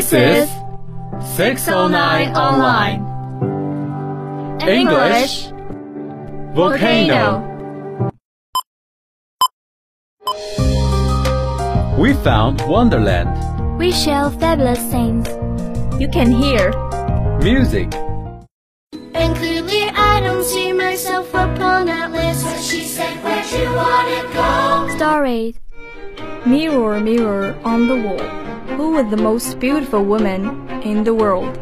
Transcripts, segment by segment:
This is 609 Online. English Volcano. We found Wonderland. We share fabulous things. You can hear Music. And clearly I don't see myself upon that list. So she said, Where'd you wanna go? Stories. mirror, mirror on the wall. Who is the most beautiful woman in the world?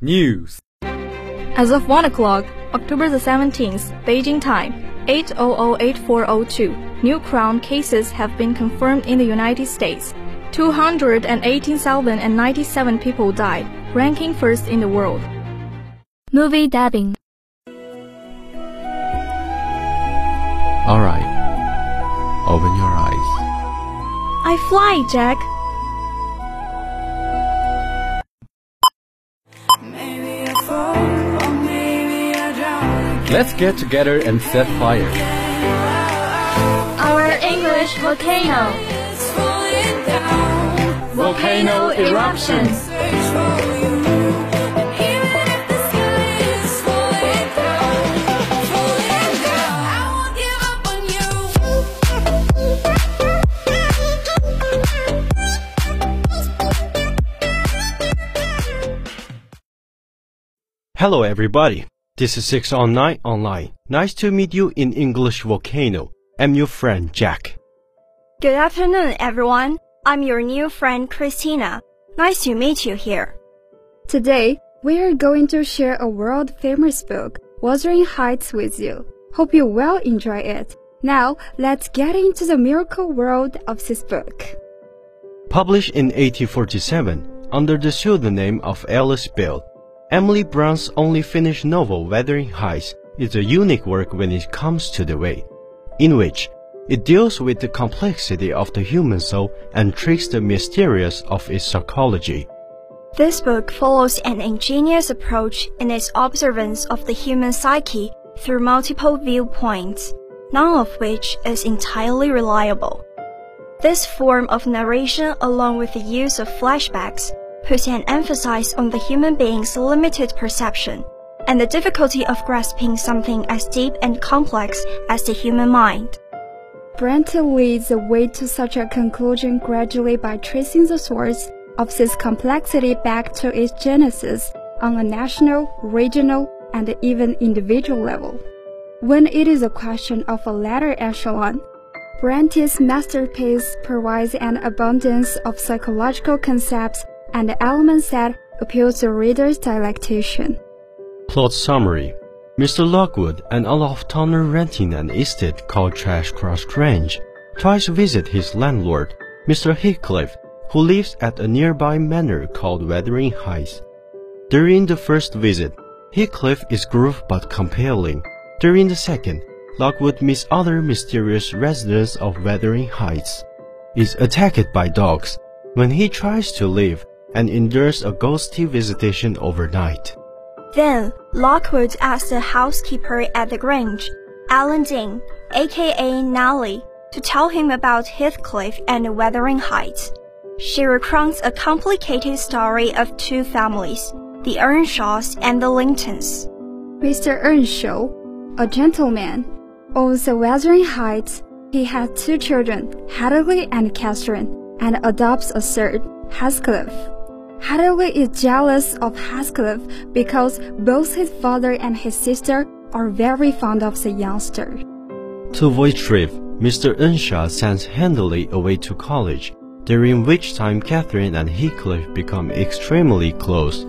News. As of 1 o'clock, October the 17th, Beijing time, 8008402, new crown cases have been confirmed in the United States. 218,097 people died, ranking first in the world. Movie dubbing. Alright. Open your eyes. I fly, Jack. Let's get together and set fire. Our English volcano. Volcano eruptions. Hello, everybody. This is 609 Online. Online. Nice to meet you in English Volcano. I'm your friend Jack. Good afternoon, everyone. I'm your new friend Christina. Nice to meet you here. Today, we are going to share a world famous book, Wuthering Heights, with you. Hope you will enjoy it. Now, let's get into the miracle world of this book. Published in 1847 under the pseudonym of Ellis Bell, Emily Bronte's only finished novel Wuthering Heights is a unique work when it comes to the way, in which it deals with the complexity of the human soul and tracks the mysterious of its psychology. This book follows an ingenious approach in its observance of the human psyche through multiple viewpoints, none of which is entirely reliable. This form of narration, along with the use of flashbacks, puts an emphasis on the human being's limited perception and the difficulty of grasping something as deep and complex as the human mind. Bronte leads the way to such a conclusion gradually by tracing the source of this complexity back to its genesis on a national, regional, and even individual level. When it is a question of a latter echelon, Bronte's masterpiece provides an abundance of psychological concepts and the elements that appeal to readers' delectation. Plot summary Mr. Lockwood, an out-of-towner renting an estate called Thrushcross Grange, tries to visit his landlord, Mr. Heathcliff, who lives at a nearby manor called Wuthering Heights. During the first visit, Heathcliff is gruff but compelling. During the second, Lockwood meets other mysterious residents of Wuthering Heights, is attacked by dogs when he tries to leave, and endures a ghostly visitation overnight. Then, Lockwood asks the housekeeper at the Grange, Ellen Dean, aka Nellie, to tell him about Heathcliff and Wuthering Heights. She recounts a complicated story of two families, the Earnshaws and the Lintons. Mr. Earnshaw, a gentleman, owns the Wuthering Heights. He has two children, Hindley and Catherine, and adopts a third, Heathcliff. Hindley is jealous of Heathcliff because both his father and his sister are very fond of the youngster. To avoid trip, Mr. Earnshaw sends Hindley away to college, during which time Catherine and Heathcliff become extremely close.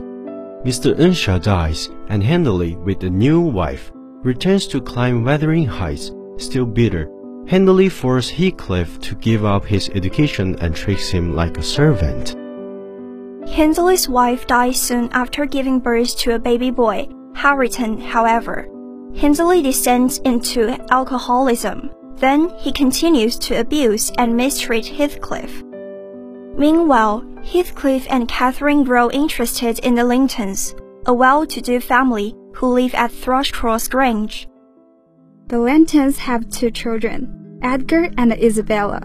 Mr. Earnshaw dies, and Hindley, with a new wife, returns to climb Wuthering Heights, still bitter. Hindley forces Heathcliff to give up his education and treats him like a servant. Hindley's wife dies soon after giving birth to a baby boy, Hareton, however. Hindley descends into alcoholism. Then he continues to abuse and mistreat Heathcliff. Meanwhile, Heathcliff and Catherine grow interested in the Lintons, a well-to-do family who live at Thrushcross Grange. The Lintons have two children, Edgar and Isabella,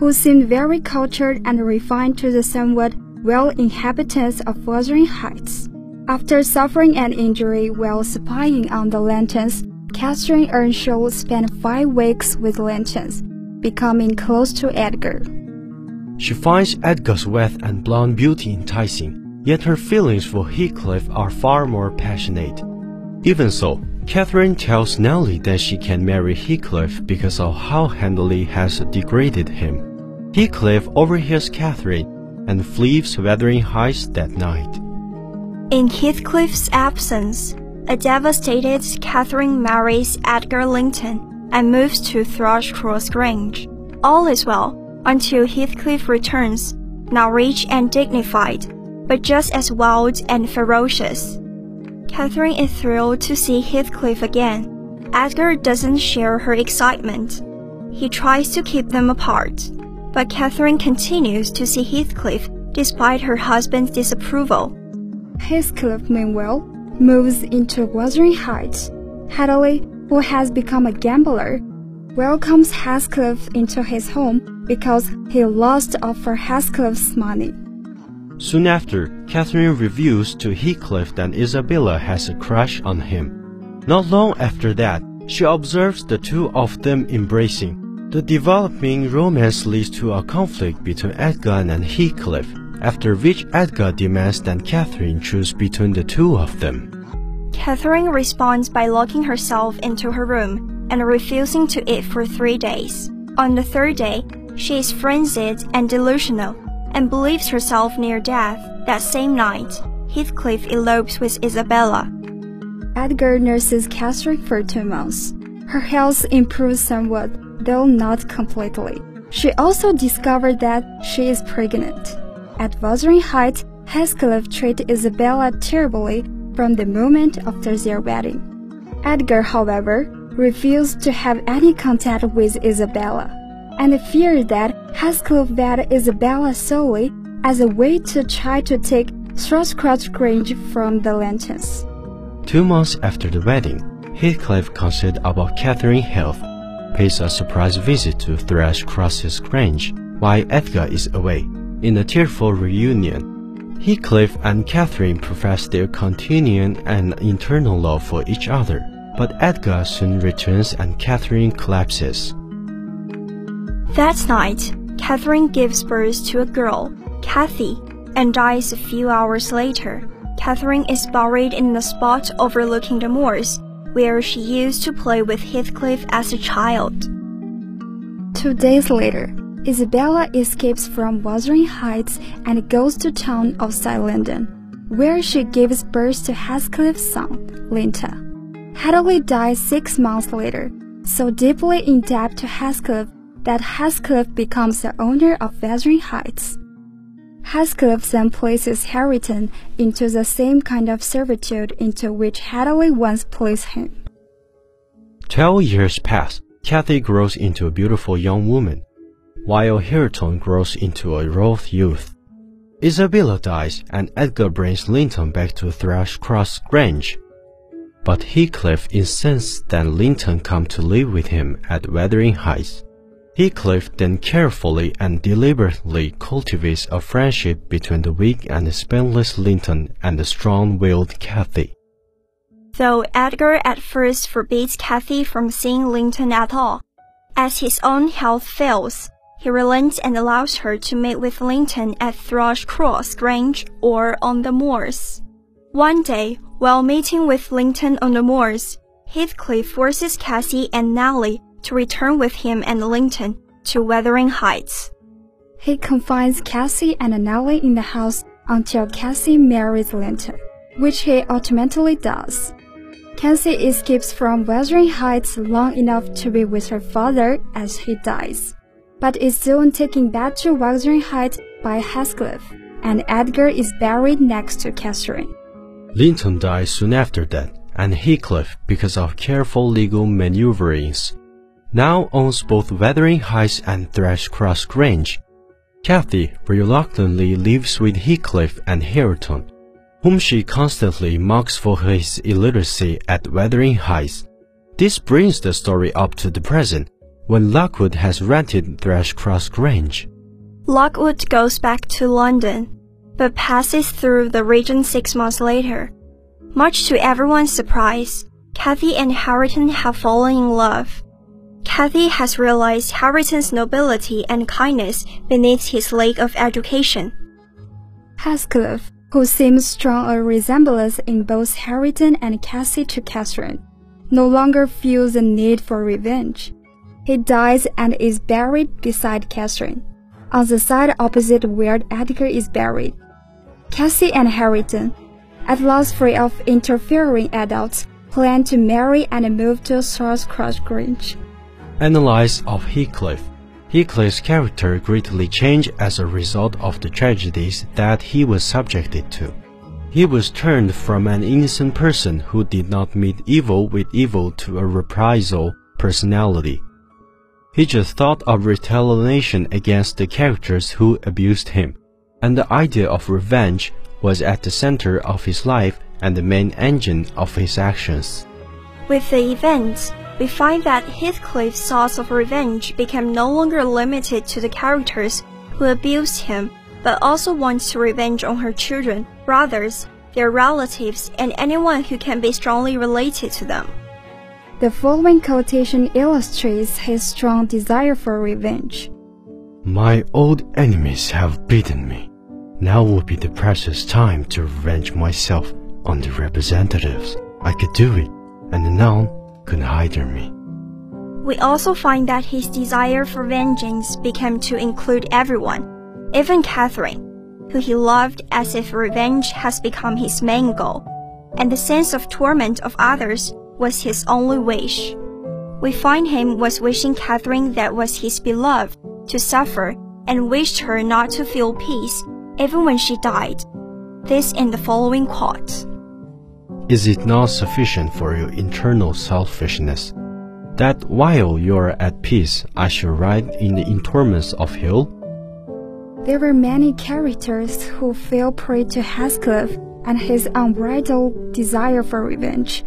who seem very cultured and refined to the somewhat well inhabitants of Wuthering Heights. After suffering an injury while spying on the Lintons, Catherine Earnshaw spent five weeks with Lintons, becoming close to Edgar. She finds Edgar's wealth and blonde beauty enticing, yet her feelings for Heathcliff are far more passionate. Even so, Catherine tells Nellie that she can marry Heathcliff because of how Hindley has degraded him. Heathcliff overhears Catherine and flees Wuthering Heights that night. In Heathcliff's absence, a devastated Catherine marries Edgar Linton and moves to Thrushcross Grange. All is well until Heathcliff returns, now rich and dignified, but just as wild and ferocious. Catherine is thrilled to see Heathcliff again. Edgar doesn't share her excitement. He tries to keep them apart, but Catherine continues to see Heathcliff despite her husband's disapproval. Heathcliff, meanwhile, moves into Wuthering Heights. Hindley, who has become a gambler, welcomes Heathcliff into his home because he lost all of Heathcliff's money. Soon after, Catherine reveals to Heathcliff that Isabella has a crush on him. Not long after that, she observes the two of them embracing. The developing romance leads to a conflict between Edgar and Heathcliff, after which Edgar demands that Catherine choose between the two of them. Catherine responds by locking herself into her room and refusing to eat for three days. On the third day, she is frenzied and delusional and believes herself near death. That same night, Heathcliff elopes with Isabella. Edgar nurses Catherine for two months. Her health improves somewhat, though not completely. She also discovered that she is pregnant. At Wuthering Heights, Heathcliff treated Isabella terribly from the moment after their wedding. Edgar, however, refused to have any contact with Isabella, and feared that Heathcliff wed Isabella solely as a way to try to take Thrushcross Grange from the Lintons. Two months after the wedding, Heathcliff considered about Catherine's health, pays a surprise visit to Thrushcross Grange while Edgar is away. In a tearful reunion, Heathcliff and Catherine profess their continuing and eternal love for each other, but Edgar soon returns and Catherine collapses. That night, Catherine gives birth to a girl, Cathy, and dies a few hours later. Catherine is buried in the spot overlooking the moors, where she used to play with Heathcliff as a child. Two days later, Isabella escapes from Wuthering Heights and goes to town outside London, where she gives birth to Heathcliff's son, Linton. Hindley dies six months later, so deeply in debt to Heathcliff that Heathcliff becomes the owner of Wuthering Heights. Heathcliff then places Hareton into the same kind of servitude into which Hindley once placed him. Twelve years pass. Cathy grows into a beautiful young woman, while Hareton grows into a rough youth. Isabella dies, and Edgar brings Linton back to Thrushcross Grange. But Heathcliff insists that Linton come to live with him at Wuthering Heights. Heathcliff then carefully and deliberately cultivates a friendship between the weak and spineless Linton and the strong-willed Cathy. Though Edgar at first forbids Cathy from seeing Linton at all, as his own health fails, he relents and allows her to meet with Linton at Thrushcross Grange or on the moors. One day, while meeting with Linton on the moors, Heathcliff forces Cassie and Nellie to return with him and Linton to Wuthering Heights. He confines Cassie and Nellie in the house until Cassie marries Linton, which he ultimately does. Cassie escapes from Wuthering Heights long enough to be with her father as he dies, but is soon taken back to Wuthering Heights by Heathcliff, and Edgar is buried next to Catherine. Linton dies soon after that, and Heathcliff, because of careful legal maneuverings, now owns both Wuthering Heights and Thrushcross Grange. Cathy reluctantly lives with Heathcliff and Hareton, whom she constantly mocks for his illiteracy at Wuthering Heights. This brings the story up to the present, when Lockwood has rented Thrushcross Grange. Lockwood goes back to London. but passes through the region six months later. Much to everyone's surprise, Cathy and Hareton have fallen in love. Cathy has realized Hareton's nobility and kindness beneath his lack of education. Heathcliff, who seems strong a resemblance in both Hareton and Cassie to Catherine, no longer feels the need for revenge. He dies and is buried beside Catherine, on the side opposite where Edgar is buried. Cassie and Hareton, at last free of interfering adults, plan to marry and move to Thrushcross Grange. Analysis of Heathcliff Heathcliff's character greatly changed as a result of the tragedies that he was subjected to. He was turned from an innocent person who did not meet evil with evil to a reprisal personality. He just thought of retaliation against the characters who abused him, and the idea of revenge was at the center of his life and the main engine of his actions. With the events, we find that Heathcliff's source of revenge became no longer limited to the characters who abused him, but also wants to revenge on her children, brothers, their relatives, and anyone who can be strongly related to them. The following quotation illustrates his strong desire for revenge. My old enemies have beaten me. Now would be the precious time to revenge myself on the representatives. I could do it, and none could me. We also find that his desire for vengeance became to include everyone, even Catherine, who he loved as if revenge has become his main goal, and the sense of torment of others was his only wish. We find him was wishing Catherine that was his beloved to suffer and wished her not to feel peace even when she died. This in the following quote. Is it not sufficient for your internal selfishness that while you are at peace I shall ride in the torments of hell? There were many characters who fell prey to Heathcliff and his unbridled desire for revenge.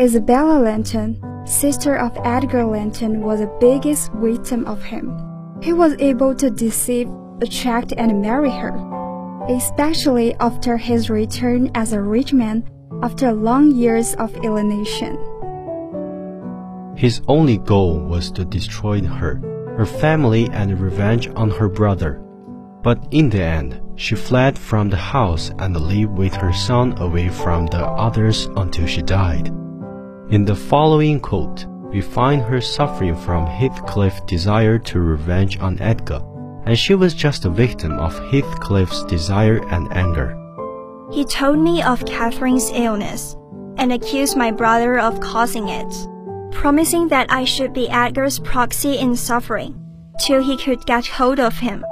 Isabella Linton, sister of Edgar Linton, was the biggest victim of him. He was able to deceive, attract, and marry her, especially after his return as a rich man after long years of alienation. His only goal was to destroy her, her family, and revenge on her brother. But in the end, she fled from the house and lived with her son away from the others until she died. In the following quote, we find her suffering from Heathcliff's desire to revenge on Edgar, and she was just a victim of Heathcliff's desire and anger. He told me of Catherine's illness and accused my brother of causing it, promising that I should be Edgar's proxy in suffering till he could get hold of him.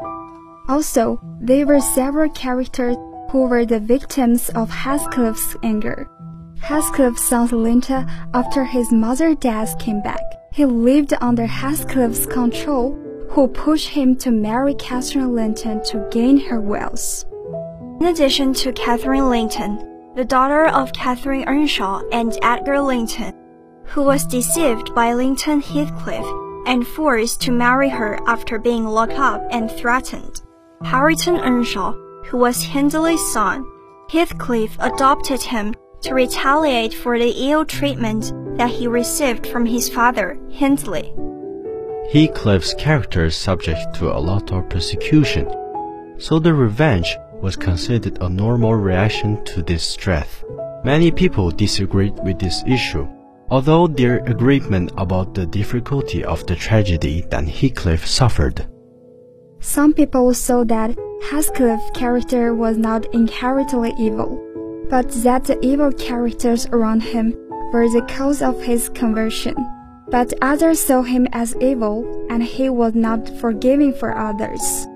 Also, there were several characters who were the victims of Heathcliff's anger. Heathcliff's son Linton, after his mother's death, came back. He lived under Heathcliff's control, who pushed him to marry Catherine Linton to gain her wealth. In addition to Catherine Linton, the daughter of Catherine Earnshaw and Edgar Linton, who was deceived by Linton Heathcliff and forced to marry her after being locked up and threatened. Hareton Earnshaw, who was Hindley's son, Heathcliff adopted him to retaliate for the ill treatment that he received from his father, Hindley. Heathcliff's character is subject to a lot of persecution, so the revenge was considered a normal reaction to this threat. Many people disagreed with this issue, although their agreement about the difficulty of the tragedy that Heathcliff suffered. Some people saw that Heathcliff's character was not inherently evil, but that the evil characters around him were the cause of his conversion. But others saw him as evil, and he was not forgiving for others.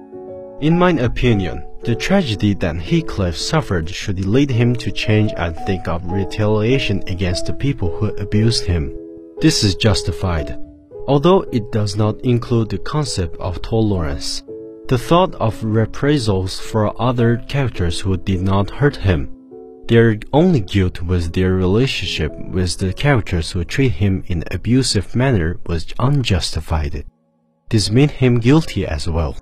In my opinion, the tragedy that Heathcliff suffered should lead him to change and think of retaliation against the people who abused him. This is justified, although it does not include the concept of tolerance. The thought of reprisals for other characters who did not hurt him. Their only guilt was their relationship with the characters who treat him in abusive manner was unjustified. This made him guilty as well.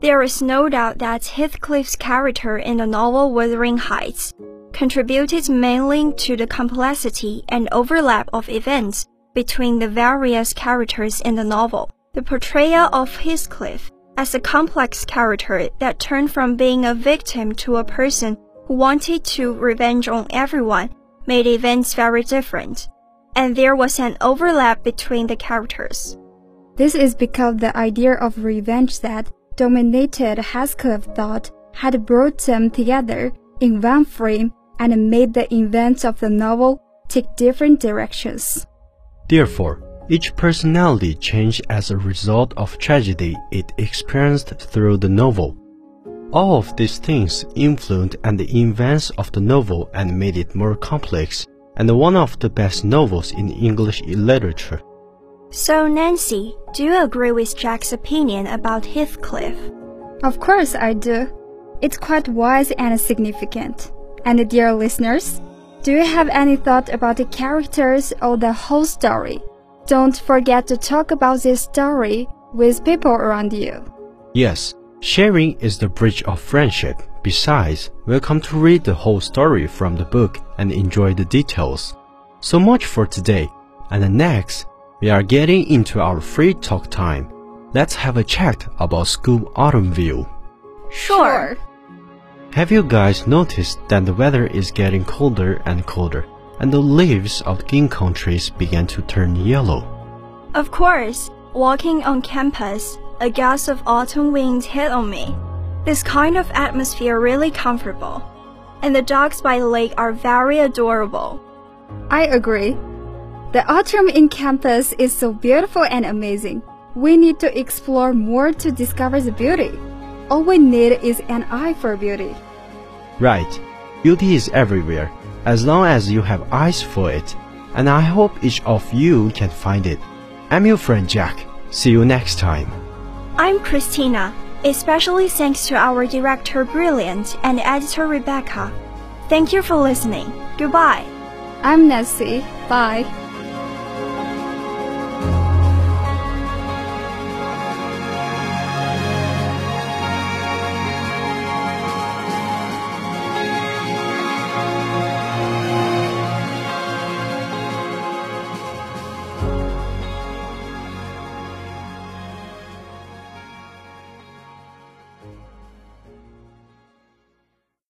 There is no doubt that Heathcliff's character in the novel Wuthering Heights contributed mainly to the complexity and overlap of events between the various characters in the novel. The portrayal of Heathcliff as a complex character that turned from being a victim to a person who wanted to revenge on everyone made events very different, and there was an overlap between the characters. This is because the idea of revenge that dominated Heathcliff thought had brought them together in one frame and made the events of the novel take different directions. Therefore, each personality changed as a result of tragedy it experienced through the novel. All of these things influenced and the events of the novel and made it more complex and one of the best novels in English literature. So, Nancy, do you agree with Jack's opinion about Heathcliff? Of course I do. It's quite wise and significant. And dear listeners, do you have any thought about the characters or the whole story? Don't forget to talk about this story with people around you. Yes, sharing is the bridge of friendship. Besides, welcome to read the whole story from the book and enjoy the details. So much for today. And the next, we are getting into our free talk time. Let's have a chat about school autumn view. Sure. Have you guys noticed that the weather is getting colder and colder, and the leaves of ginkgo trees began to turn yellow? Of course, walking on campus, a gust of autumn wind hit on me. This kind of atmosphere really comfortable, and the dogs by the lake are very adorable. I agree. The autumn in campus is so beautiful and amazing. We need to explore more to discover the beauty. All we need is an eye for beauty. Right. Beauty is everywhere, as long as you have eyes for it. And I hope each of you can find it. I'm your friend Jack. See you next time. I'm Christina, especially thanks to our director Brilliant and editor Rebecca. Thank you for listening. Goodbye. I'm Nancy. Bye.